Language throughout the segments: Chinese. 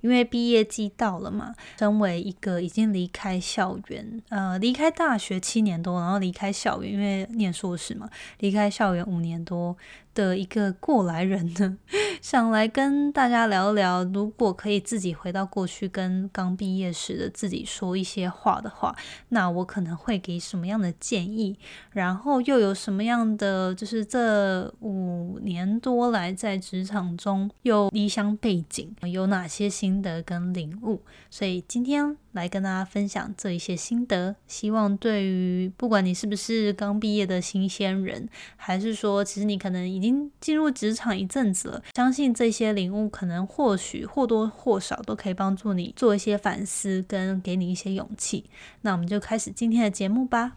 因为毕业季到了嘛，身为一个已经离开校园，呃，离开大学七年多，然后离开校园，因为念硕士嘛，离开校园五年多。的一个过来人呢，想来跟大家聊聊，如果可以自己回到过去，跟刚毕业时的自己说一些话的话，那我可能会给什么样的建议？然后又有什么样的，就是这五年多来在职场中又离乡背景，有哪些心得跟领悟？所以今天。来跟大家分享这一些心得，希望对于不管你是不是刚毕业的新鲜人，还是说其实你可能已经进入职场一阵子了，相信这些领悟可能或许或多或少都可以帮助你做一些反思，跟给你一些勇气。那我们就开始今天的节目吧。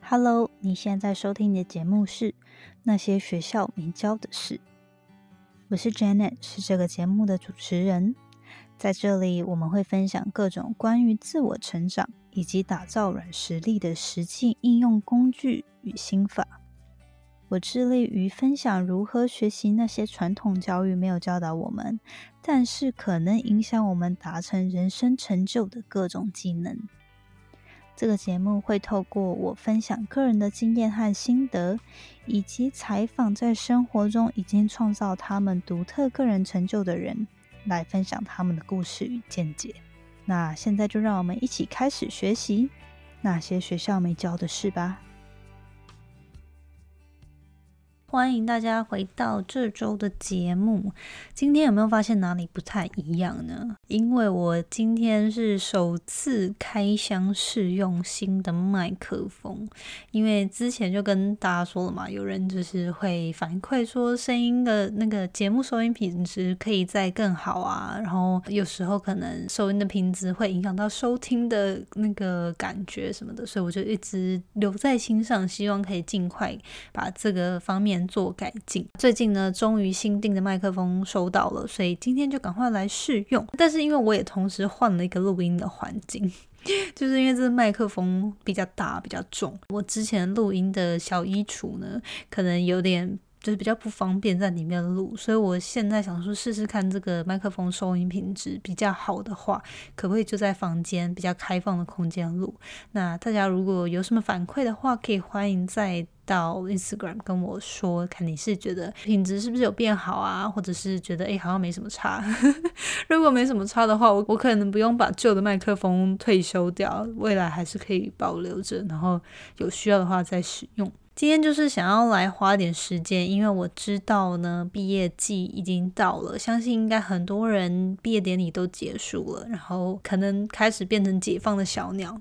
Hello，你现在收听的节目是那些学校没教的事。我是 Janet，是这个节目的主持人。在这里，我们会分享各种关于自我成长以及打造软实力的实际应用工具与心法。我致力于分享如何学习那些传统教育没有教导我们，但是可能影响我们达成人生成就的各种技能。这个节目会透过我分享个人的经验和心得，以及采访在生活中已经创造他们独特个人成就的人，来分享他们的故事与见解。那现在就让我们一起开始学习那些学校没教的事吧。欢迎大家回到这周的节目。今天有没有发现哪里不太一样呢？因为我今天是首次开箱试用新的麦克风。因为之前就跟大家说了嘛，有人就是会反馈说声音的那个节目收音品质可以再更好啊，然后有时候可能收音的品质会影响到收听的那个感觉什么的，所以我就一直留在心上，希望可以尽快把这个方面。做改进，最近呢，终于新订的麦克风收到了，所以今天就赶快来试用。但是因为我也同时换了一个录音的环境，就是因为这个麦克风比较大、比较重，我之前录音的小衣橱呢，可能有点就是比较不方便在里面录，所以我现在想说试试看这个麦克风收音品质比较好的话，可不可以就在房间比较开放的空间录？那大家如果有什么反馈的话，可以欢迎再。到 Instagram 跟我说，看你是觉得品质是不是有变好啊，或者是觉得诶好像没什么差。如果没什么差的话，我我可能不用把旧的麦克风退休掉，未来还是可以保留着，然后有需要的话再使用。今天就是想要来花点时间，因为我知道呢，毕业季已经到了，相信应该很多人毕业典礼都结束了，然后可能开始变成解放的小鸟。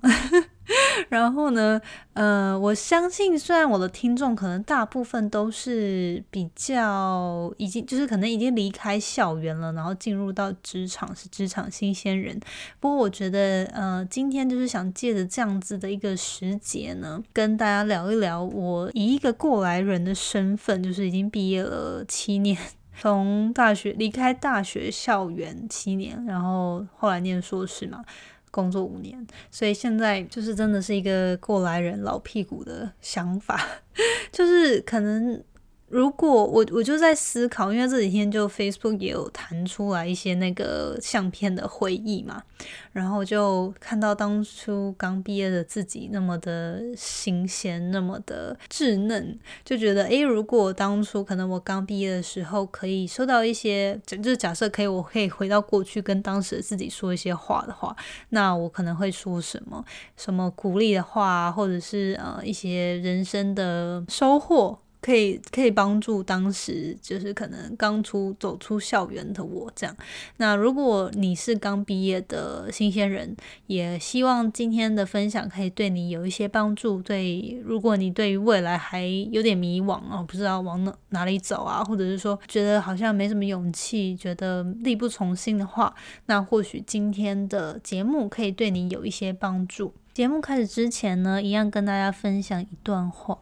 然后呢，呃，我相信，虽然我的听众可能大部分都是比较已经，就是可能已经离开校园了，然后进入到职场是职场新鲜人。不过，我觉得，呃，今天就是想借着这样子的一个时节呢，跟大家聊一聊，我以一个过来人的身份，就是已经毕业了七年，从大学离开大学校园七年，然后后来念硕士嘛。工作五年，所以现在就是真的是一个过来人老屁股的想法，就是可能。如果我我就在思考，因为这几天就 Facebook 也有弹出来一些那个相片的回忆嘛，然后就看到当初刚毕业的自己那么的新鲜，那么的稚嫩，就觉得诶，如果当初可能我刚毕业的时候可以收到一些，就是假设可以，我可以回到过去跟当时的自己说一些话的话，那我可能会说什么？什么鼓励的话，或者是呃一些人生的收获。可以可以帮助当时就是可能刚出走出校园的我这样。那如果你是刚毕业的新鲜人，也希望今天的分享可以对你有一些帮助。对，如果你对于未来还有点迷惘啊，不知道往哪哪里走啊，或者是说觉得好像没什么勇气，觉得力不从心的话，那或许今天的节目可以对你有一些帮助。节目开始之前呢，一样跟大家分享一段话。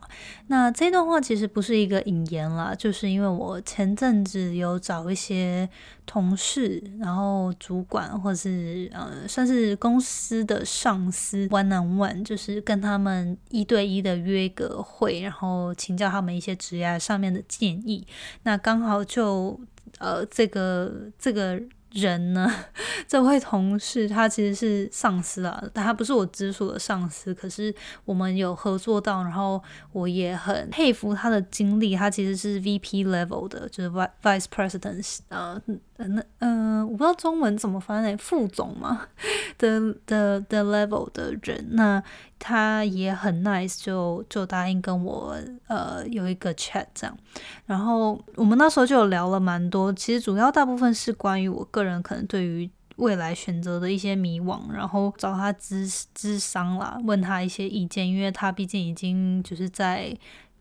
那这段话其实不是一个引言啦，就是因为我前阵子有找一些同事，然后主管或是呃，算是公司的上司，one on one，就是跟他们一对一的约个会，然后请教他们一些职业上面的建议。那刚好就呃，这个这个。人呢？这位同事他其实是上司啊，但他不是我直属的上司。可是我们有合作到，然后我也很佩服他的经历。他其实是 VP level 的，就是 Vice President 啊。那嗯，我不知道中文怎么翻译，副总嘛 的的的 level 的人，那他也很 nice，就就答应跟我呃有一个 chat 这样，然后我们那时候就有聊了蛮多，其实主要大部分是关于我个人可能对于未来选择的一些迷惘，然后找他咨咨商啦，问他一些意见，因为他毕竟已经就是在。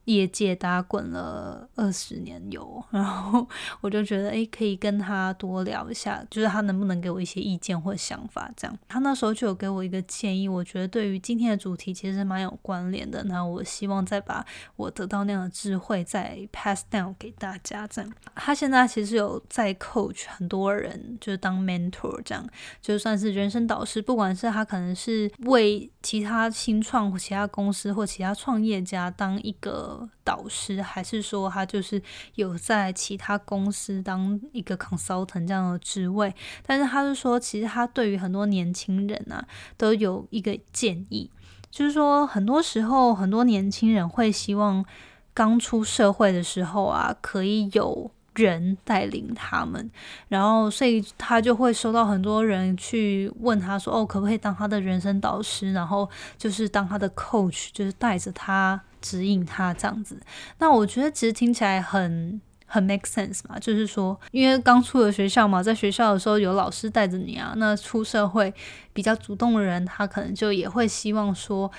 业界打滚了二十年有，然后我就觉得诶，可以跟他多聊一下，就是他能不能给我一些意见或想法这样。他那时候就有给我一个建议，我觉得对于今天的主题其实蛮有关联的。那我希望再把我得到那样的智慧再 pass down 给大家这样。他现在其实有在 coach 很多人，就是当 mentor 这样，就算是人生导师，不管是他可能是为其他新创其他公司或其他创业家当一个。导师，还是说他就是有在其他公司当一个 consultant 这样的职位？但是他是说，其实他对于很多年轻人啊，都有一个建议，就是说，很多时候很多年轻人会希望刚出社会的时候啊，可以有。人带领他们，然后所以他就会收到很多人去问他说：“哦，可不可以当他的人生导师？然后就是当他的 coach，就是带着他指引他这样子。”那我觉得其实听起来很很 make sense 嘛，就是说，因为刚出了学校嘛，在学校的时候有老师带着你啊，那出社会比较主动的人，他可能就也会希望说。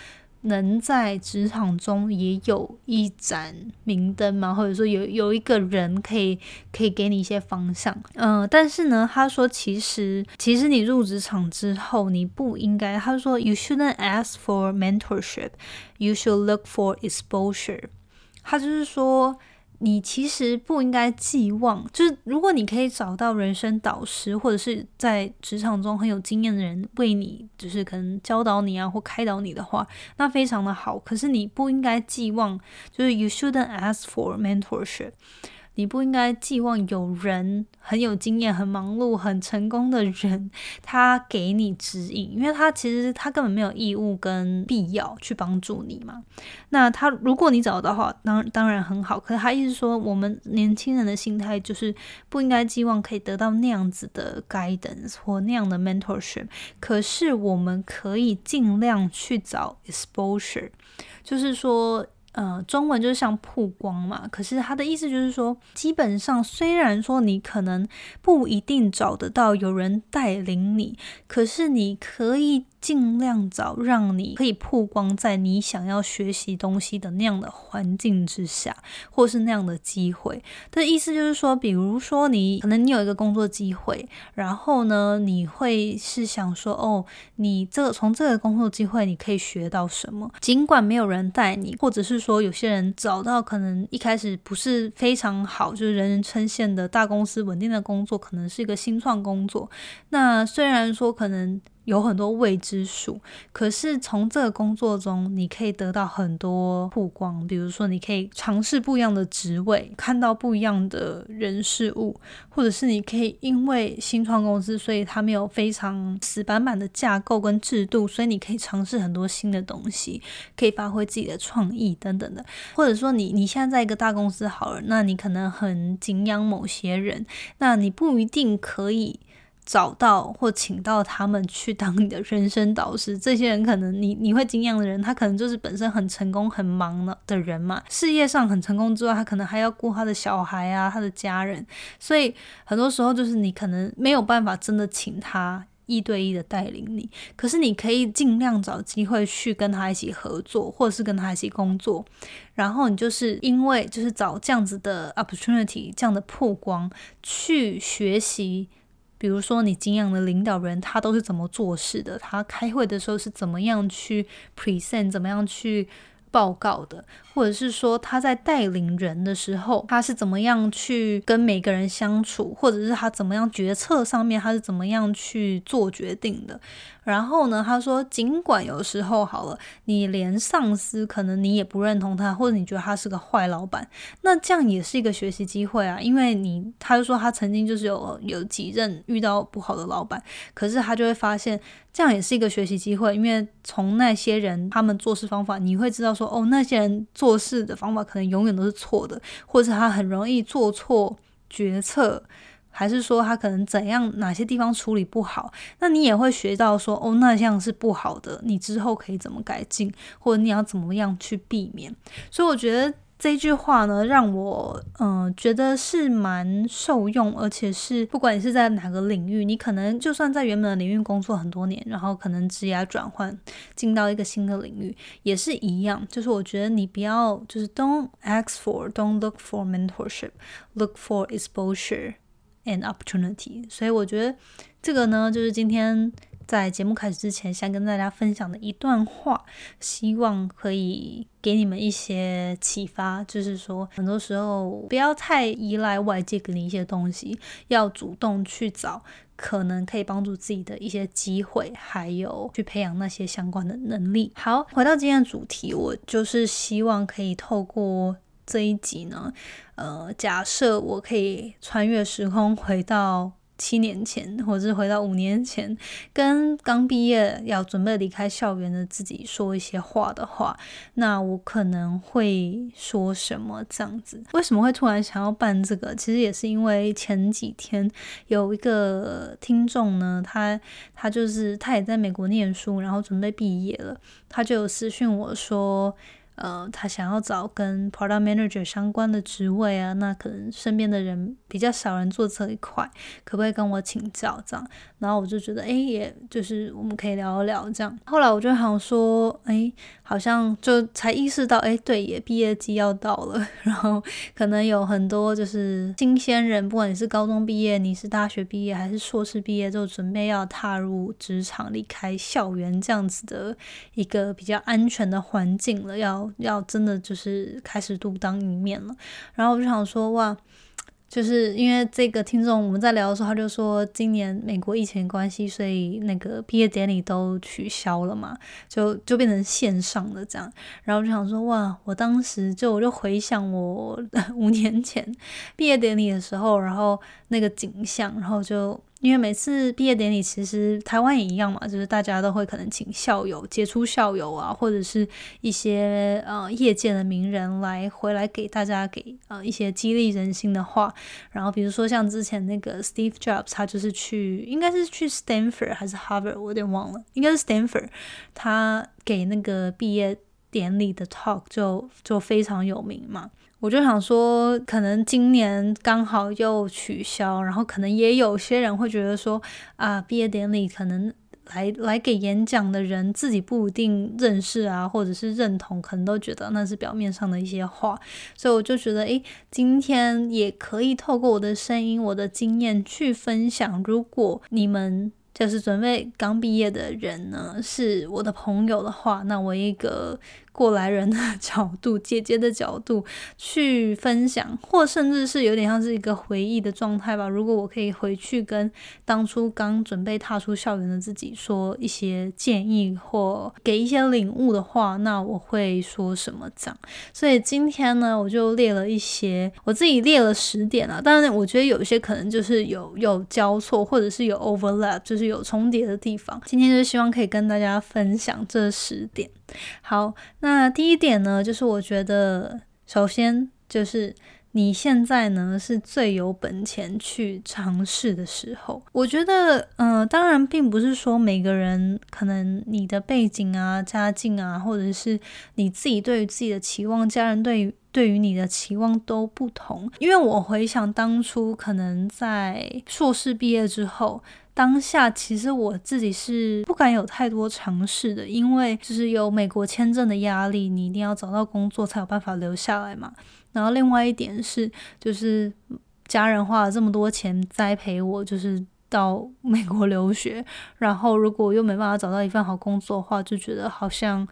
能在职场中也有一盏明灯吗？或者说有有一个人可以可以给你一些方向？嗯，但是呢，他说其实其实你入职场之后，你不应该。他说，You shouldn't ask for mentorship, you should look for exposure。他就是说。你其实不应该寄望，就是如果你可以找到人生导师，或者是在职场中很有经验的人为你，就是可能教导你啊，或开导你的话，那非常的好。可是你不应该寄望，就是 you shouldn't ask for mentorship。你不应该寄望有人很有经验、很忙碌、很成功的人，他给你指引，因为他其实他根本没有义务跟必要去帮助你嘛。那他如果你找到的话，当当然很好。可是他意思说，我们年轻人的心态就是不应该寄望可以得到那样子的 guidance 或那样的 mentorship。可是我们可以尽量去找 exposure，就是说。呃，中文就是像曝光嘛，可是他的意思就是说，基本上虽然说你可能不一定找得到有人带领你，可是你可以。尽量找让你可以曝光在你想要学习东西的那样的环境之下，或是那样的机会。的意思就是说，比如说你可能你有一个工作机会，然后呢，你会是想说，哦，你这个从这个工作机会你可以学到什么？尽管没有人带你，或者是说有些人找到可能一开始不是非常好，就是人人称羡的大公司稳定的工作，可能是一个新创工作。那虽然说可能。有很多未知数，可是从这个工作中，你可以得到很多曝光。比如说，你可以尝试不一样的职位，看到不一样的人事物，或者是你可以因为新创公司，所以它没有非常死板板的架构跟制度，所以你可以尝试很多新的东西，可以发挥自己的创意等等的。或者说，你你现在在一个大公司好了，那你可能很敬仰某些人，那你不一定可以。找到或请到他们去当你的人生导师，这些人可能你你会惊讶的人，他可能就是本身很成功、很忙的的人嘛，事业上很成功之外，他可能还要顾他的小孩啊、他的家人，所以很多时候就是你可能没有办法真的请他一对一的带领你，可是你可以尽量找机会去跟他一起合作，或者是跟他一起工作，然后你就是因为就是找这样子的 opportunity，这样的曝光去学习。比如说你敬仰的领导人，他都是怎么做事的？他开会的时候是怎么样去 present，怎么样去报告的？或者是说他在带领人的时候，他是怎么样去跟每个人相处？或者是他怎么样决策上面，他是怎么样去做决定的？然后呢，他说，尽管有时候好了，你连上司可能你也不认同他，或者你觉得他是个坏老板，那这样也是一个学习机会啊。因为你，他就说他曾经就是有有几任遇到不好的老板，可是他就会发现，这样也是一个学习机会，因为从那些人他们做事方法，你会知道说，哦，那些人做事的方法可能永远都是错的，或者他很容易做错决策。还是说他可能怎样哪些地方处理不好，那你也会学到说哦，那这样是不好的，你之后可以怎么改进，或者你要怎么样去避免。所以我觉得这句话呢，让我嗯觉得是蛮受用，而且是不管你是在哪个领域，你可能就算在原本的领域工作很多年，然后可能职业转换进到一个新的领域，也是一样。就是我觉得你不要就是 don't ask for，don't look for mentorship，look for exposure。and opportunity，所以我觉得这个呢，就是今天在节目开始之前先跟大家分享的一段话，希望可以给你们一些启发。就是说，很多时候不要太依赖外界给你一些东西，要主动去找可能可以帮助自己的一些机会，还有去培养那些相关的能力。好，回到今天的主题，我就是希望可以透过。这一集呢，呃，假设我可以穿越时空回到七年前，或者是回到五年前，跟刚毕业要准备离开校园的自己说一些话的话，那我可能会说什么这样子？为什么会突然想要办这个？其实也是因为前几天有一个听众呢，他他就是他也在美国念书，然后准备毕业了，他就有私讯我说。呃，他想要找跟 product manager 相关的职位啊，那可能身边的人比较少人做这一块，可不可以跟我请教这样？然后我就觉得，哎，也就是我们可以聊一聊这样。后来我就想说，哎，好像就才意识到，哎，对，也毕业季要到了，然后可能有很多就是新鲜人，不管你是高中毕业，你是大学毕业，还是硕士毕业，就准备要踏入职场、离开校园这样子的一个比较安全的环境了，要。要真的就是开始独当一面了，然后我就想说，哇，就是因为这个听众我们在聊的时候，他就说今年美国疫情关系，所以那个毕业典礼都取消了嘛，就就变成线上的这样，然后我就想说，哇，我当时就我就回想我 五年前毕业典礼的时候，然后那个景象，然后就。因为每次毕业典礼，其实台湾也一样嘛，就是大家都会可能请校友、杰出校友啊，或者是一些呃业界的名人来回来给大家给呃一些激励人心的话。然后比如说像之前那个 Steve Jobs，他就是去应该是去 Stanford 还是 Harvard，我有点忘了，应该是 Stanford，他给那个毕业典礼的 talk 就就非常有名嘛。我就想说，可能今年刚好又取消，然后可能也有些人会觉得说，啊，毕业典礼可能来来给演讲的人自己不一定认识啊，或者是认同，可能都觉得那是表面上的一些话，所以我就觉得，诶，今天也可以透过我的声音、我的经验去分享，如果你们。就是准备刚毕业的人呢，是我的朋友的话，那我一个过来人的 角度、姐姐的角度去分享，或甚至是有点像是一个回忆的状态吧。如果我可以回去跟当初刚准备踏出校园的自己说一些建议或给一些领悟的话，那我会说什么这样？所以今天呢，我就列了一些，我自己列了十点啊。但是我觉得有一些可能就是有有交错，或者是有 overlap，就是。有重叠的地方，今天就是希望可以跟大家分享这十点。好，那第一点呢，就是我觉得首先就是你现在呢是最有本钱去尝试的时候。我觉得，嗯，当然并不是说每个人可能你的背景啊、家境啊，或者是你自己对于自己的期望，家人对于对于你的期望都不同。因为我回想当初可能在硕士毕业之后。当下其实我自己是不敢有太多尝试的，因为就是有美国签证的压力，你一定要找到工作才有办法留下来嘛。然后另外一点是，就是家人花了这么多钱栽培我，就是。到美国留学，然后如果又没办法找到一份好工作的话，就觉得好像。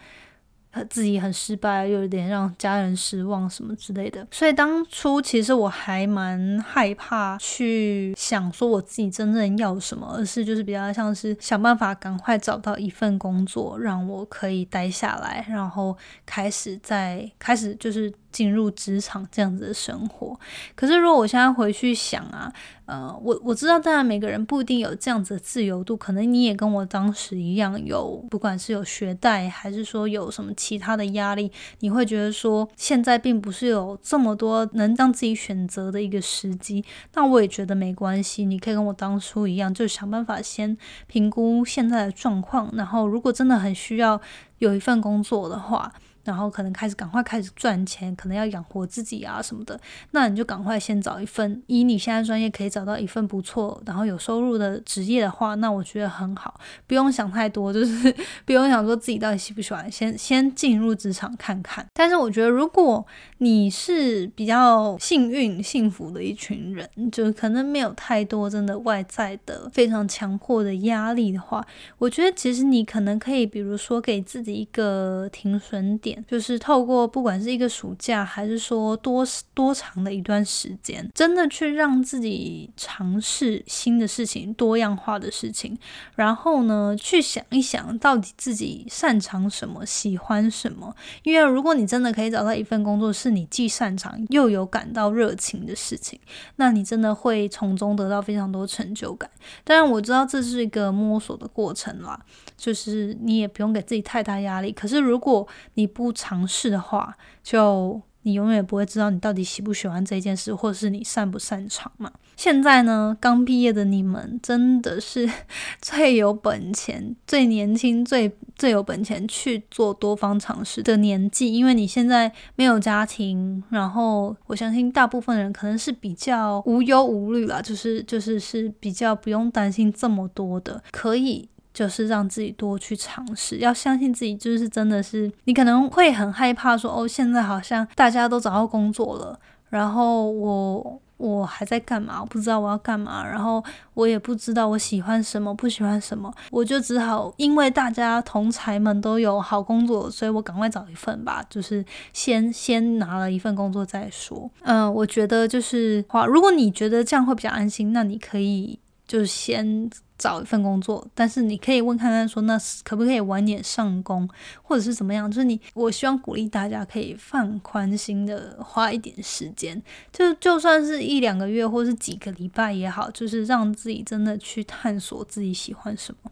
自己很失败，又有点让家人失望什么之类的，所以当初其实我还蛮害怕去想说我自己真正要什么，而是就是比较像是想办法赶快找到一份工作，让我可以待下来，然后开始在开始就是进入职场这样子的生活。可是如果我现在回去想啊。呃，我我知道，当然每个人不一定有这样子的自由度，可能你也跟我当时一样，有不管是有学贷，还是说有什么其他的压力，你会觉得说现在并不是有这么多能让自己选择的一个时机。那我也觉得没关系，你可以跟我当初一样，就想办法先评估现在的状况，然后如果真的很需要有一份工作的话。然后可能开始赶快开始赚钱，可能要养活自己啊什么的，那你就赶快先找一份，以你现在专业可以找到一份不错，然后有收入的职业的话，那我觉得很好，不用想太多，就是 不用想说自己到底喜不喜欢，先先进入职场看看。但是我觉得，如果你是比较幸运、幸福的一群人，就可能没有太多真的外在的非常强迫的压力的话，我觉得其实你可能可以，比如说给自己一个停损点。就是透过不管是一个暑假，还是说多多长的一段时间，真的去让自己尝试新的事情、多样化的事情，然后呢，去想一想到底自己擅长什么、喜欢什么。因为如果你真的可以找到一份工作，是你既擅长又有感到热情的事情，那你真的会从中得到非常多成就感。当然，我知道这是一个摸索的过程啦，就是你也不用给自己太大压力。可是如果你不不尝试的话，就你永远不会知道你到底喜不喜欢这件事，或是你擅不擅长嘛。现在呢，刚毕业的你们真的是 最有本钱、最年轻、最最有本钱去做多方尝试的年纪，因为你现在没有家庭，然后我相信大部分人可能是比较无忧无虑啦，就是就是是比较不用担心这么多的，可以。就是让自己多去尝试，要相信自己，就是真的是你可能会很害怕说，哦，现在好像大家都找到工作了，然后我我还在干嘛？我不知道我要干嘛，然后我也不知道我喜欢什么，不喜欢什么，我就只好因为大家同才们都有好工作，所以我赶快找一份吧，就是先先拿了一份工作再说。嗯，我觉得就是话，如果你觉得这样会比较安心，那你可以就是先。找一份工作，但是你可以问看看说，那可不可以晚点上工，或者是怎么样？就是你，我希望鼓励大家可以放宽心的花一点时间，就就算是一两个月，或是几个礼拜也好，就是让自己真的去探索自己喜欢什么。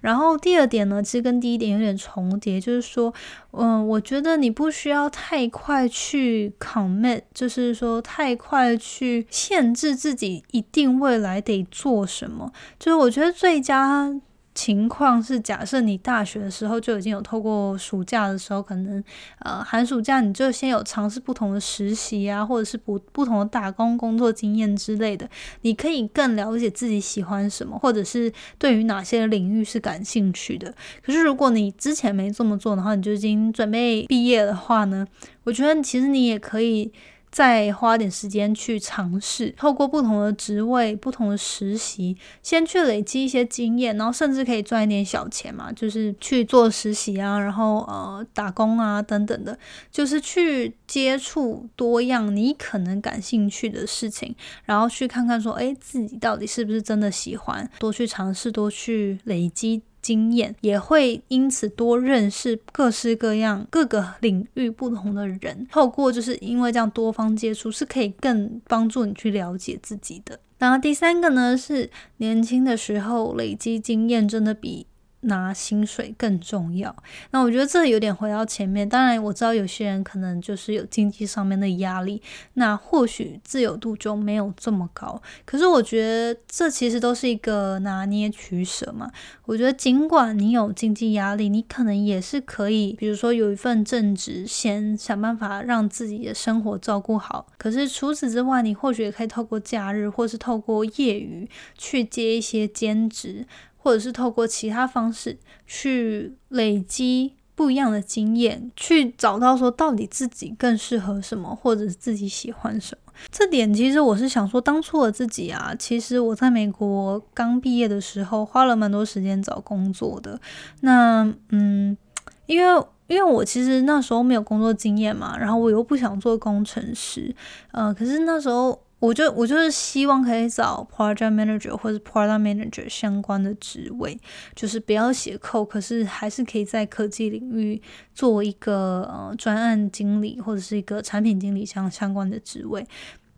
然后第二点呢，其实跟第一点有点重叠，就是说，嗯，我觉得你不需要太快去 commit，就是说太快去限制自己一定未来得做什么，就是我觉得最佳。情况是，假设你大学的时候就已经有透过暑假的时候，可能呃寒暑假你就先有尝试不同的实习啊，或者是不不同的打工工作经验之类的，你可以更了解自己喜欢什么，或者是对于哪些领域是感兴趣的。可是如果你之前没这么做的话，你就已经准备毕业的话呢，我觉得其实你也可以。再花点时间去尝试，透过不同的职位、不同的实习，先去累积一些经验，然后甚至可以赚一点小钱嘛，就是去做实习啊，然后呃打工啊等等的，就是去接触多样你可能感兴趣的事情，然后去看看说，哎，自己到底是不是真的喜欢，多去尝试，多去累积。经验也会因此多认识各式各样各个领域不同的人，透过就是因为这样多方接触是可以更帮助你去了解自己的。然后第三个呢是年轻的时候累积经验真的比。拿薪水更重要，那我觉得这有点回到前面。当然我知道有些人可能就是有经济上面的压力，那或许自由度就没有这么高。可是我觉得这其实都是一个拿捏取舍嘛。我觉得尽管你有经济压力，你可能也是可以，比如说有一份正职，先想办法让自己的生活照顾好。可是除此之外，你或许也可以透过假日，或是透过业余去接一些兼职。或者是透过其他方式去累积不一样的经验，去找到说到底自己更适合什么，或者是自己喜欢什么。这点其实我是想说，当初的自己啊，其实我在美国刚毕业的时候，花了蛮多时间找工作的。那嗯，因为因为我其实那时候没有工作经验嘛，然后我又不想做工程师，呃，可是那时候。我就我就是希望可以找 project manager 或者 product manager 相关的职位，就是不要写扣可是还是可以在科技领域做一个呃专案经理或者是一个产品经理相相关的职位。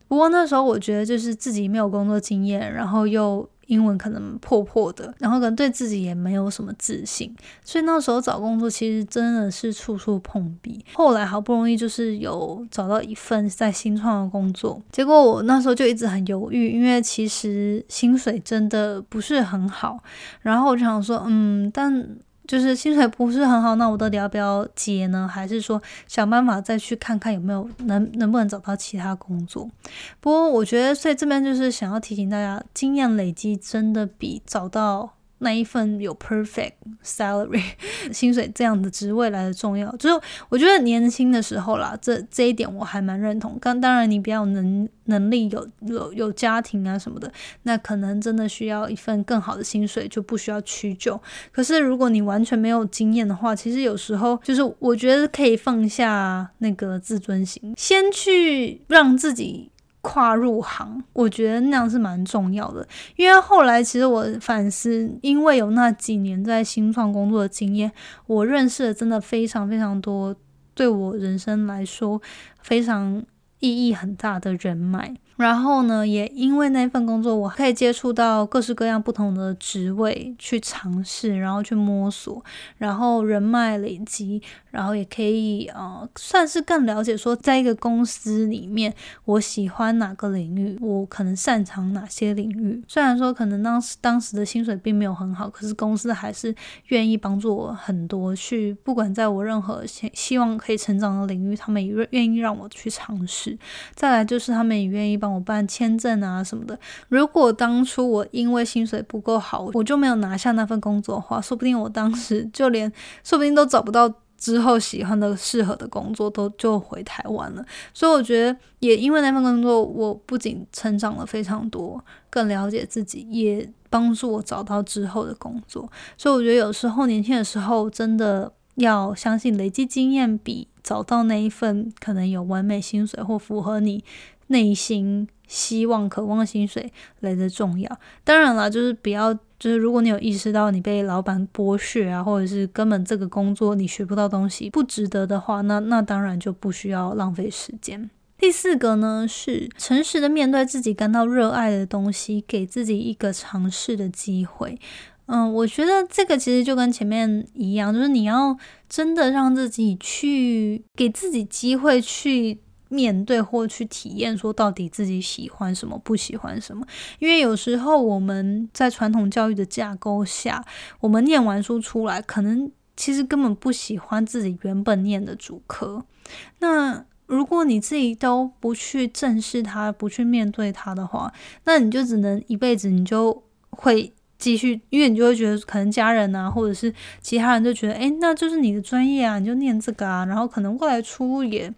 不过那时候我觉得就是自己没有工作经验，然后又。英文可能破破的，然后可能对自己也没有什么自信，所以那时候找工作其实真的是处处碰壁。后来好不容易就是有找到一份在新创的工作，结果我那时候就一直很犹豫，因为其实薪水真的不是很好。然后我就想说，嗯，但。就是薪水不是很好，那我到底要不要接呢？还是说想办法再去看看有没有能能不能找到其他工作？不过我觉得，所以这边就是想要提醒大家，经验累积真的比找到。那一份有 perfect salary 薪水这样的职位来的重要，就是我觉得年轻的时候啦，这这一点我还蛮认同。刚当然你比较能能力有有有家庭啊什么的，那可能真的需要一份更好的薪水，就不需要屈就。可是如果你完全没有经验的话，其实有时候就是我觉得可以放下那个自尊心，先去让自己。跨入行，我觉得那样是蛮重要的。因为后来其实我反思，因为有那几年在新创工作的经验，我认识了真的非常非常多，对我人生来说非常意义很大的人脉。然后呢，也因为那份工作，我可以接触到各式各样不同的职位去尝试，然后去摸索，然后人脉累积，然后也可以呃，算是更了解说，在一个公司里面，我喜欢哪个领域，我可能擅长哪些领域。虽然说可能当时当时的薪水并没有很好，可是公司还是愿意帮助我很多，去不管在我任何希希望可以成长的领域，他们也愿愿意让我去尝试。再来就是他们也愿意帮。我办签证啊什么的。如果当初我因为薪水不够好，我就没有拿下那份工作的话，说不定我当时就连，说不定都找不到之后喜欢的、适合的工作，都就回台湾了。所以我觉得，也因为那份工作，我不仅成长了非常多，更了解自己，也帮助我找到之后的工作。所以我觉得，有时候年轻的时候，真的要相信累积经验比找到那一份可能有完美薪水或符合你。内心希望、渴望薪水来的重要。当然了，就是不要，就是如果你有意识到你被老板剥削啊，或者是根本这个工作你学不到东西，不值得的话，那那当然就不需要浪费时间。第四个呢，是诚实的面对自己感到热爱的东西，给自己一个尝试的机会。嗯，我觉得这个其实就跟前面一样，就是你要真的让自己去给自己机会去。面对或去体验，说到底自己喜欢什么，不喜欢什么。因为有时候我们在传统教育的架构下，我们念完书出来，可能其实根本不喜欢自己原本念的主科。那如果你自己都不去正视它，不去面对它的话，那你就只能一辈子，你就会继续，因为你就会觉得可能家人啊，或者是其他人就觉得，诶，那就是你的专业啊，你就念这个啊，然后可能未来出路也。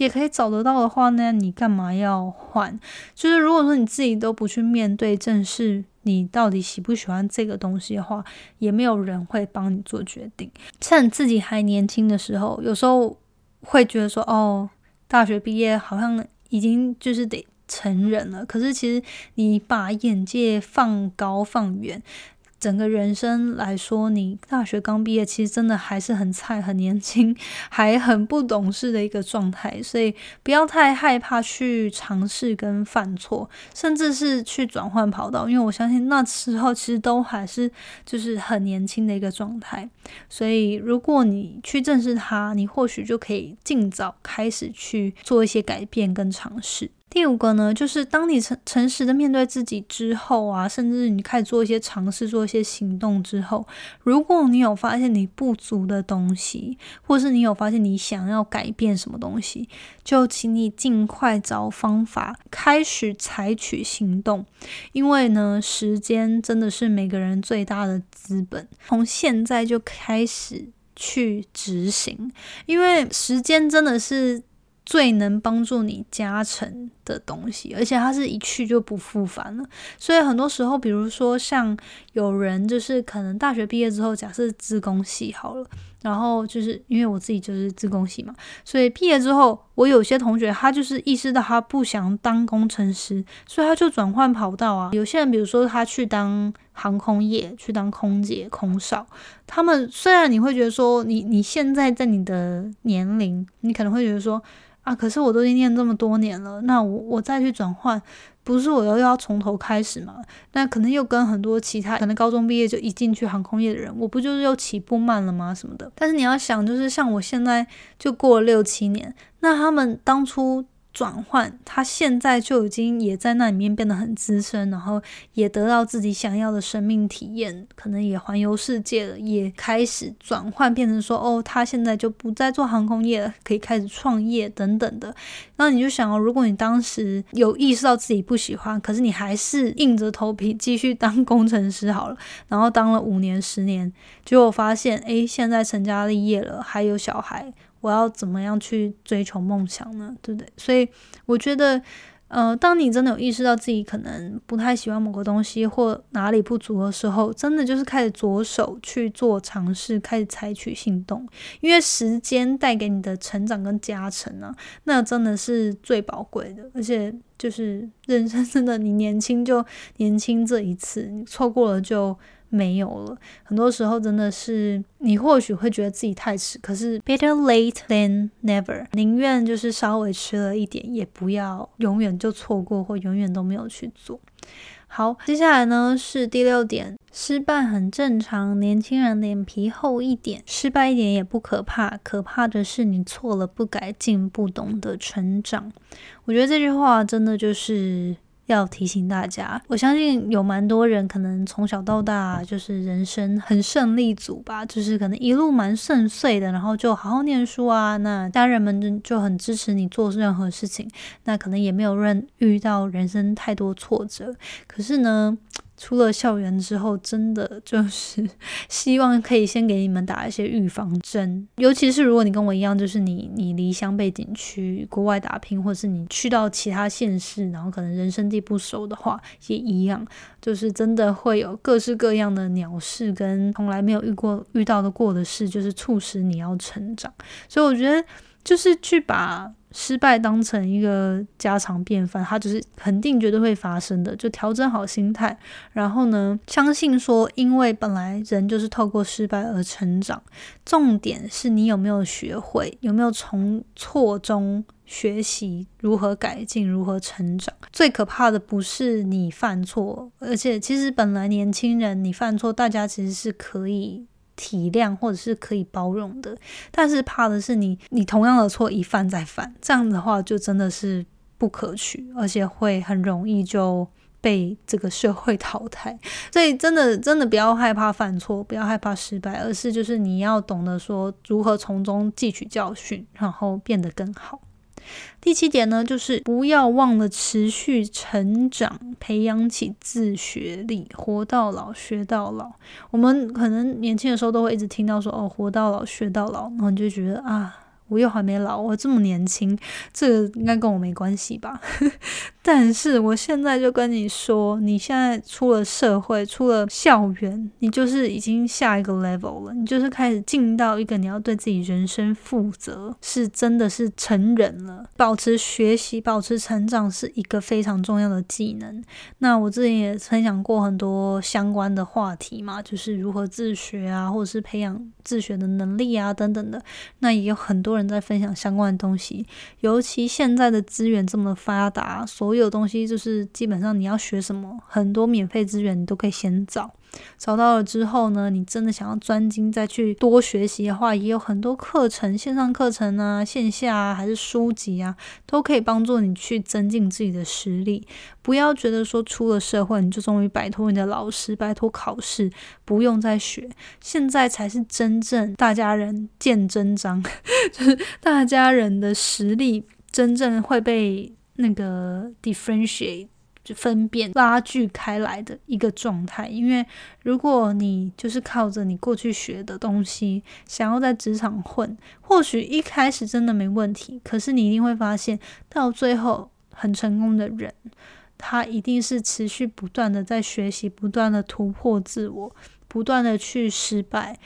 也可以找得到的话呢，你干嘛要换？就是如果说你自己都不去面对正视你到底喜不喜欢这个东西的话，也没有人会帮你做决定。趁自己还年轻的时候，有时候会觉得说，哦，大学毕业好像已经就是得成人了。可是其实你把眼界放高放远。整个人生来说，你大学刚毕业，其实真的还是很菜、很年轻，还很不懂事的一个状态，所以不要太害怕去尝试跟犯错，甚至是去转换跑道，因为我相信那时候其实都还是就是很年轻的一个状态，所以如果你去正视它，你或许就可以尽早开始去做一些改变跟尝试。第五个呢，就是当你诚诚实的面对自己之后啊，甚至你开始做一些尝试、做一些行动之后，如果你有发现你不足的东西，或是你有发现你想要改变什么东西，就请你尽快找方法，开始采取行动。因为呢，时间真的是每个人最大的资本，从现在就开始。去执行，因为时间真的是。最能帮助你加成的东西，而且它是一去就不复返了。所以很多时候，比如说像有人就是可能大学毕业之后，假设自工系好了，然后就是因为我自己就是自贡系嘛，所以毕业之后，我有些同学他就是意识到他不想当工程师，所以他就转换跑道啊。有些人比如说他去当航空业，去当空姐、空少，他们虽然你会觉得说，你你现在在你的年龄，你可能会觉得说。啊！可是我都已经念这么多年了，那我我再去转换，不是我又要从头开始嘛？那可能又跟很多其他可能高中毕业就一进去航空业的人，我不就是又起步慢了吗？什么的？但是你要想，就是像我现在就过了六七年，那他们当初。转换，他现在就已经也在那里面变得很资深，然后也得到自己想要的生命体验，可能也环游世界了，也开始转换变成说，哦，他现在就不再做航空业了，可以开始创业等等的。那你就想哦，如果你当时有意识到自己不喜欢，可是你还是硬着头皮继续当工程师好了，然后当了五年、十年，结果发现，诶，现在成家立业了，还有小孩。我要怎么样去追求梦想呢？对不对？所以我觉得，呃，当你真的有意识到自己可能不太喜欢某个东西或哪里不足的时候，真的就是开始着手去做尝试，开始采取行动。因为时间带给你的成长跟加成啊，那真的是最宝贵的。而且就是人生真的，你年轻就年轻这一次，你错过了就。没有了，很多时候真的是你或许会觉得自己太迟，可是 better late than never，宁愿就是稍微迟了一点，也不要永远就错过或永远都没有去做。好，接下来呢是第六点，失败很正常，年轻人脸皮厚一点，失败一点也不可怕，可怕的是你错了不改进，不懂得成长。我觉得这句话真的就是。要提醒大家，我相信有蛮多人可能从小到大就是人生很胜利组吧，就是可能一路蛮顺遂的，然后就好好念书啊，那家人们就很支持你做任何事情，那可能也没有任遇到人生太多挫折，可是呢。出了校园之后，真的就是 希望可以先给你们打一些预防针，尤其是如果你跟我一样，就是你你离乡背景区、国外打拼，或是你去到其他县市，然后可能人生地不熟的话，也一样，就是真的会有各式各样的鸟事跟从来没有遇过遇到的过的事，就是促使你要成长。所以我觉得，就是去把。失败当成一个家常便饭，它就是肯定绝对会发生的。就调整好心态，然后呢，相信说，因为本来人就是透过失败而成长。重点是你有没有学会，有没有从错中学习如何改进，如何成长。最可怕的不是你犯错，而且其实本来年轻人你犯错，大家其实是可以。体谅或者是可以包容的，但是怕的是你，你同样的错一犯再犯，这样的话就真的是不可取，而且会很容易就被这个社会 淘汰。所以真的真的不要害怕犯错，不要害怕失败，而是就是你要懂得说如何从中汲取教训，然后变得更好。第七点呢，就是不要忘了持续成长，培养起自学力，活到老学到老。我们可能年轻的时候都会一直听到说，哦，活到老学到老，然后你就觉得啊。我又还没老，我这么年轻，这个应该跟我没关系吧？但是我现在就跟你说，你现在出了社会，出了校园，你就是已经下一个 level 了，你就是开始进到一个你要对自己人生负责，是真的是成人了。保持学习，保持成长是一个非常重要的技能。那我之前也分享过很多相关的话题嘛，就是如何自学啊，或者是培养自学的能力啊等等的。那也有很多人。在分享相关的东西，尤其现在的资源这么发达，所所有东西就是基本上你要学什么，很多免费资源你都可以先找。找到了之后呢，你真的想要专精再去多学习的话，也有很多课程，线上课程啊，线下啊，还是书籍啊，都可以帮助你去增进自己的实力。不要觉得说出了社会你就终于摆脱你的老师，摆脱考试，不用再学，现在才是真正大家人见真章，就是大家人的实力真正会被那个 differentiate 就。分辨拉锯开来的一个状态。因为如果你就是靠着你过去学的东西，想要在职场混，或许一开始真的没问题，可是你一定会发现，到最后很成功的人，他一定是持续不断的在学习，不断的突破自我，不断的去失败。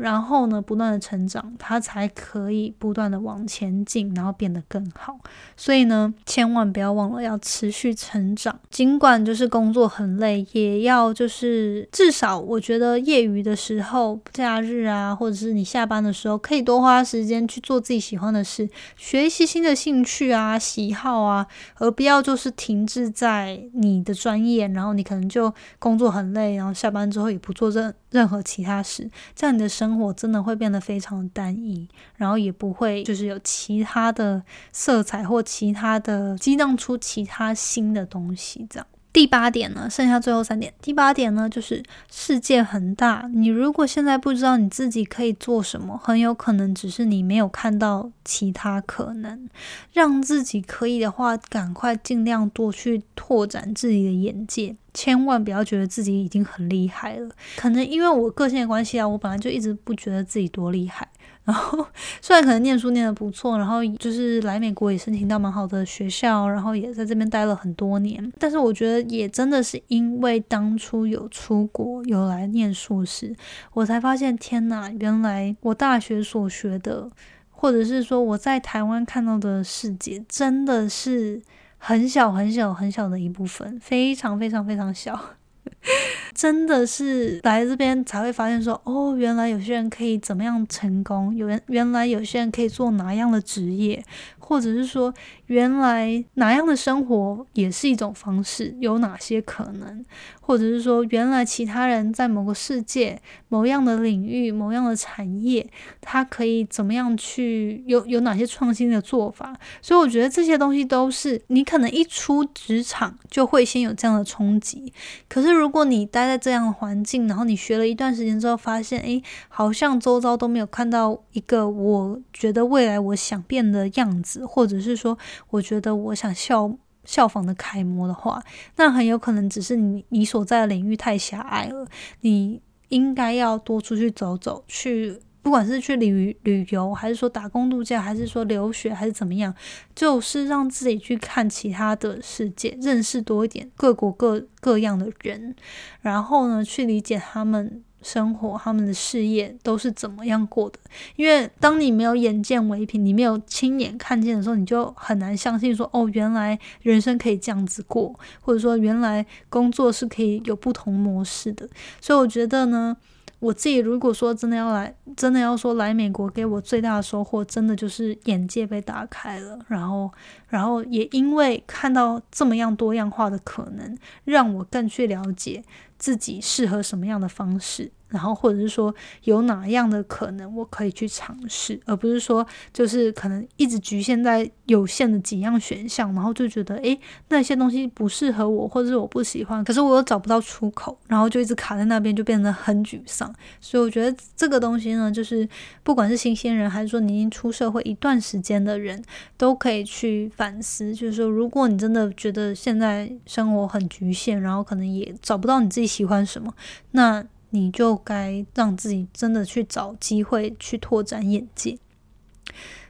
然后呢，不断的成长，他才可以不断的往前进，然后变得更好。所以呢，千万不要忘了要持续成长。尽管就是工作很累，也要就是至少我觉得业余的时候、假日啊，或者是你下班的时候，可以多花时间去做自己喜欢的事，学习新的兴趣啊、喜好啊，而不要就是停滞在你的专业，然后你可能就工作很累，然后下班之后也不做任任何其他事，这样你的生。活真的会变得非常单一，然后也不会就是有其他的色彩或其他的激荡出其他新的东西，这样。第八点呢，剩下最后三点。第八点呢，就是世界很大，你如果现在不知道你自己可以做什么，很有可能只是你没有看到其他可能。让自己可以的话，赶快尽量多去拓展自己的眼界，千万不要觉得自己已经很厉害了。可能因为我个性的关系啊，我本来就一直不觉得自己多厉害。然 后虽然可能念书念得不错，然后就是来美国也申请到蛮好的学校，然后也在这边待了很多年。但是我觉得也真的是因为当初有出国有来念硕士，我才发现天哪，原来我大学所学的，或者是说我在台湾看到的世界，真的是很小很小很小的一部分，非常非常非常小。真的是来这边才会发现，说哦，原来有些人可以怎么样成功，有人原来有些人可以做哪样的职业，或者是说原来哪样的生活也是一种方式，有哪些可能。或者是说，原来其他人在某个世界、某样的领域、某样的产业，他可以怎么样去有有哪些创新的做法？所以我觉得这些东西都是你可能一出职场就会先有这样的冲击。可是如果你待在这样的环境，然后你学了一段时间之后，发现诶，好像周遭都没有看到一个我觉得未来我想变的样子，或者是说，我觉得我想效。效仿的楷模的话，那很有可能只是你你所在的领域太狭隘了。你应该要多出去走走，去不管是去旅旅游，还是说打工度假，还是说留学，还是怎么样，就是让自己去看其他的世界，认识多一点各国各各样的人，然后呢，去理解他们。生活，他们的事业都是怎么样过的？因为当你没有眼见为凭，你没有亲眼看见的时候，你就很难相信说，哦，原来人生可以这样子过，或者说原来工作是可以有不同模式的。所以我觉得呢，我自己如果说真的要来，真的要说来美国给我最大的收获，真的就是眼界被打开了，然后，然后也因为看到这么样多样化的可能，让我更去了解。自己适合什么样的方式，然后或者是说有哪样的可能我可以去尝试，而不是说就是可能一直局限在有限的几样选项，然后就觉得诶那些东西不适合我，或者是我不喜欢，可是我又找不到出口，然后就一直卡在那边，就变得很沮丧。所以我觉得这个东西呢，就是不管是新鲜人，还是说你已经出社会一段时间的人，都可以去反思，就是说如果你真的觉得现在生活很局限，然后可能也找不到你自己。喜欢什么，那你就该让自己真的去找机会去拓展眼界。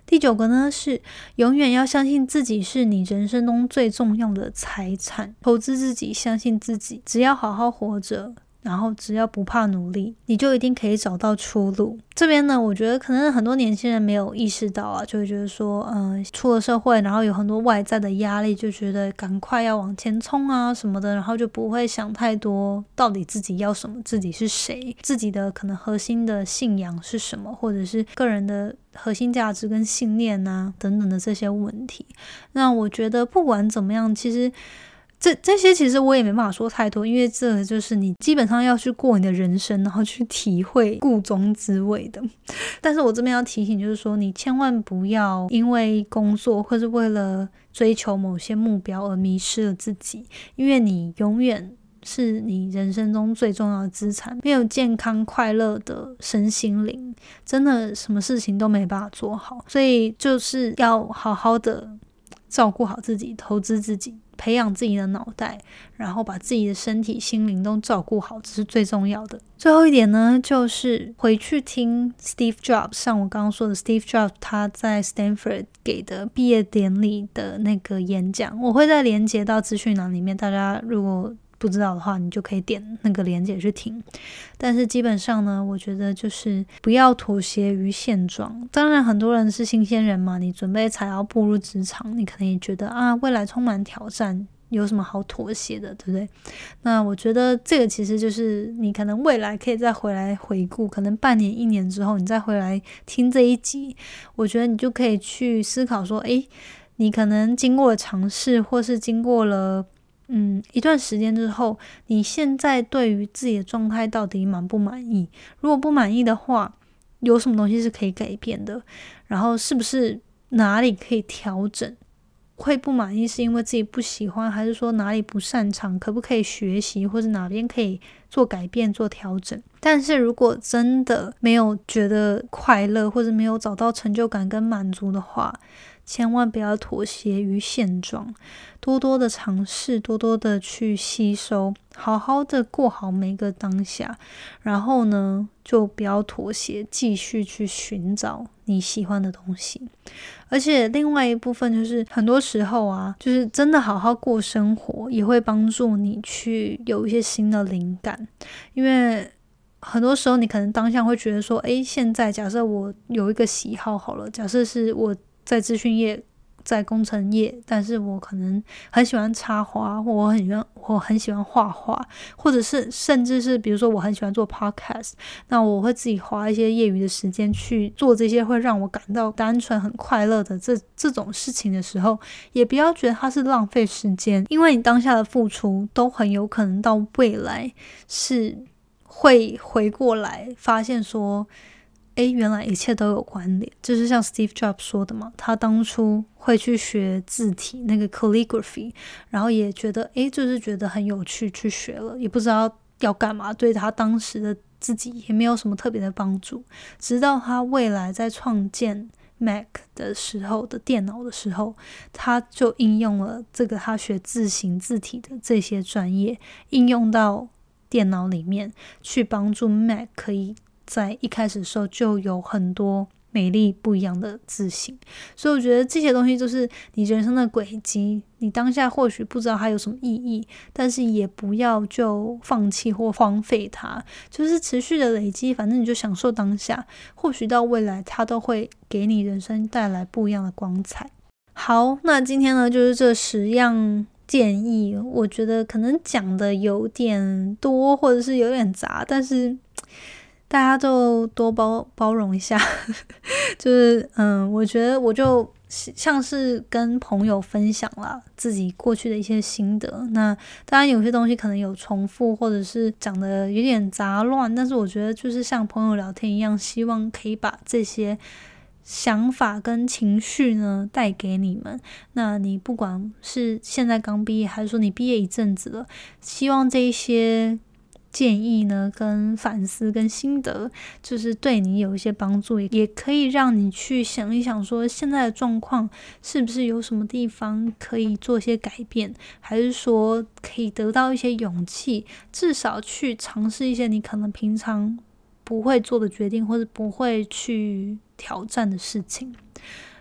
第九个呢是永远要相信自己是你人生中最重要的财产，投资自己，相信自己，只要好好活着。然后只要不怕努力，你就一定可以找到出路。这边呢，我觉得可能很多年轻人没有意识到啊，就会觉得说，嗯，出了社会，然后有很多外在的压力，就觉得赶快要往前冲啊什么的，然后就不会想太多，到底自己要什么，自己是谁，自己的可能核心的信仰是什么，或者是个人的核心价值跟信念啊等等的这些问题。那我觉得不管怎么样，其实。这这些其实我也没办法说太多，因为这就是你基本上要去过你的人生，然后去体会故中滋味的。但是我这边要提醒，就是说你千万不要因为工作或是为了追求某些目标而迷失了自己，因为你永远是你人生中最重要的资产。没有健康快乐的身心灵，真的什么事情都没办法做好。所以就是要好好的照顾好自己，投资自己。培养自己的脑袋，然后把自己的身体、心灵都照顾好，这是最重要的。最后一点呢，就是回去听 Steve Jobs，像我刚刚说的，Steve Jobs 他在 Stanford 给的毕业典礼的那个演讲，我会在连接到资讯栏里面，大家如果。不知道的话，你就可以点那个链接去听。但是基本上呢，我觉得就是不要妥协于现状。当然，很多人是新鲜人嘛，你准备才要步入职场，你可能也觉得啊，未来充满挑战，有什么好妥协的，对不对？那我觉得这个其实就是你可能未来可以再回来回顾，可能半年、一年之后，你再回来听这一集，我觉得你就可以去思考说，诶，你可能经过了尝试，或是经过了。嗯，一段时间之后，你现在对于自己的状态到底满不满意？如果不满意的话，有什么东西是可以改变的？然后是不是哪里可以调整？会不满意是因为自己不喜欢，还是说哪里不擅长？可不可以学习，或者哪边可以做改变、做调整？但是如果真的没有觉得快乐，或者没有找到成就感跟满足的话，千万不要妥协于现状，多多的尝试，多多的去吸收，好好的过好每个当下。然后呢，就不要妥协，继续去寻找你喜欢的东西。而且另外一部分就是，很多时候啊，就是真的好好过生活，也会帮助你去有一些新的灵感。因为很多时候，你可能当下会觉得说，诶，现在假设我有一个喜好好了，假设是我。在资讯业，在工程业，但是我可能很喜欢插花，或我很喜欢，我很喜欢画画，或者是甚至是比如说我很喜欢做 podcast，那我会自己花一些业余的时间去做这些会让我感到单纯很快乐的这这种事情的时候，也不要觉得它是浪费时间，因为你当下的付出都很有可能到未来是会回过来发现说。诶，原来一切都有关联，就是像 Steve Jobs 说的嘛，他当初会去学字体那个 calligraphy，然后也觉得诶，就是觉得很有趣，去学了，也不知道要干嘛，对他当时的自己也没有什么特别的帮助。直到他未来在创建 Mac 的时候的电脑的时候，他就应用了这个他学字形字体的这些专业，应用到电脑里面去帮助 Mac 可以。在一开始的时候就有很多美丽不一样的自信，所以我觉得这些东西就是你人生的轨迹。你当下或许不知道它有什么意义，但是也不要就放弃或荒废它，就是持续的累积。反正你就享受当下，或许到未来它都会给你人生带来不一样的光彩。好，那今天呢就是这十样建议，我觉得可能讲的有点多，或者是有点杂，但是。大家就多包包容一下，就是嗯，我觉得我就像是跟朋友分享了自己过去的一些心得。那当然有些东西可能有重复，或者是讲的有点杂乱，但是我觉得就是像朋友聊天一样，希望可以把这些想法跟情绪呢带给你们。那你不管是现在刚毕业，还是说你毕业一阵子了，希望这一些。建议呢，跟反思跟心得，就是对你有一些帮助，也也可以让你去想一想，说现在的状况是不是有什么地方可以做一些改变，还是说可以得到一些勇气，至少去尝试一些你可能平常不会做的决定，或者不会去挑战的事情。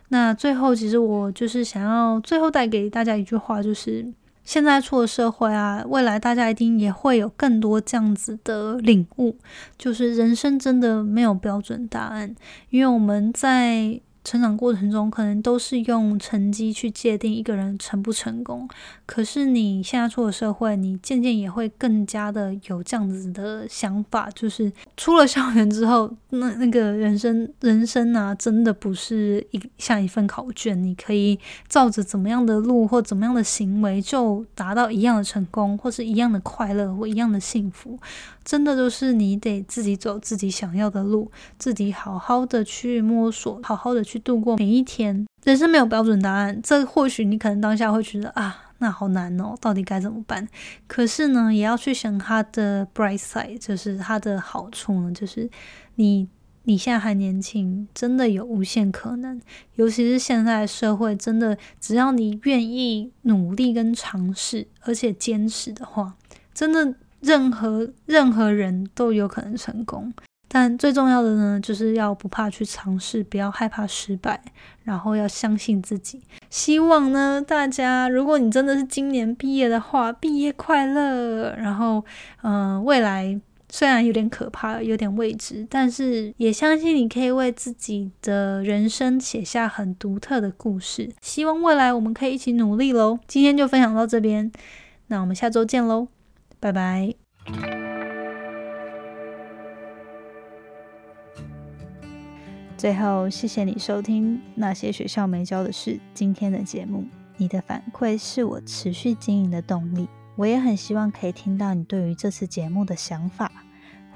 那最后，其实我就是想要最后带给大家一句话，就是。现在出了社会啊，未来大家一定也会有更多这样子的领悟，就是人生真的没有标准答案，因为我们在。成长过程中，可能都是用成绩去界定一个人成不成功。可是你现在出了社会，你渐渐也会更加的有这样子的想法，就是出了校园之后，那那个人生人生啊，真的不是一像一份考卷，你可以照着怎么样的路或怎么样的行为就达到一样的成功，或是一样的快乐或一样的幸福。真的都是你得自己走自己想要的路，自己好好的去摸索，好好的去度过每一天。人生没有标准答案，这或许你可能当下会觉得啊，那好难哦，到底该怎么办？可是呢，也要去想它的 bright side，就是它的好处呢，就是你。你现在还年轻，真的有无限可能。尤其是现在社会，真的只要你愿意努力跟尝试，而且坚持的话，真的任何任何人都有可能成功。但最重要的呢，就是要不怕去尝试，不要害怕失败，然后要相信自己。希望呢，大家如果你真的是今年毕业的话，毕业快乐。然后，嗯，未来虽然有点可怕，有点未知，但是也相信你可以为自己的人生写下很独特的故事。希望未来我们可以一起努力喽。今天就分享到这边，那我们下周见喽，拜拜。最后，谢谢你收听那些学校没教的事今天的节目。你的反馈是我持续经营的动力。我也很希望可以听到你对于这次节目的想法，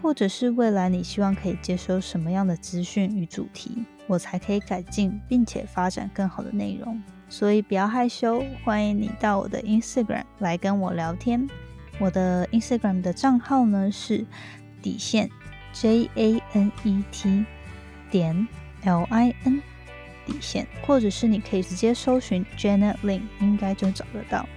或者是未来你希望可以接收什么样的资讯与主题，我才可以改进并且发展更好的内容。所以不要害羞，欢迎你到我的 Instagram 来跟我聊天。我的 Instagram 的账号呢是底线 J A N E T。点 L I N 底线，或者是你可以直接搜寻 Janet Lin，应该就找得到。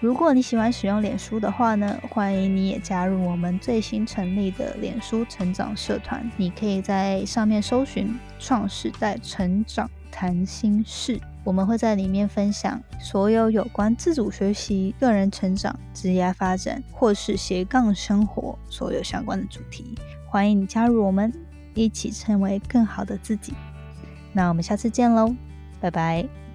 如果你喜欢使用脸书的话呢，欢迎你也加入我们最新成立的脸书成长社团。你可以在上面搜寻“创时代成长谈心事”，我们会在里面分享所有有关自主学习、个人成长、职业发展或是斜杠生活所有相关的主题。欢迎你加入我们。一起成为更好的自己。那我们下次见喽，拜拜。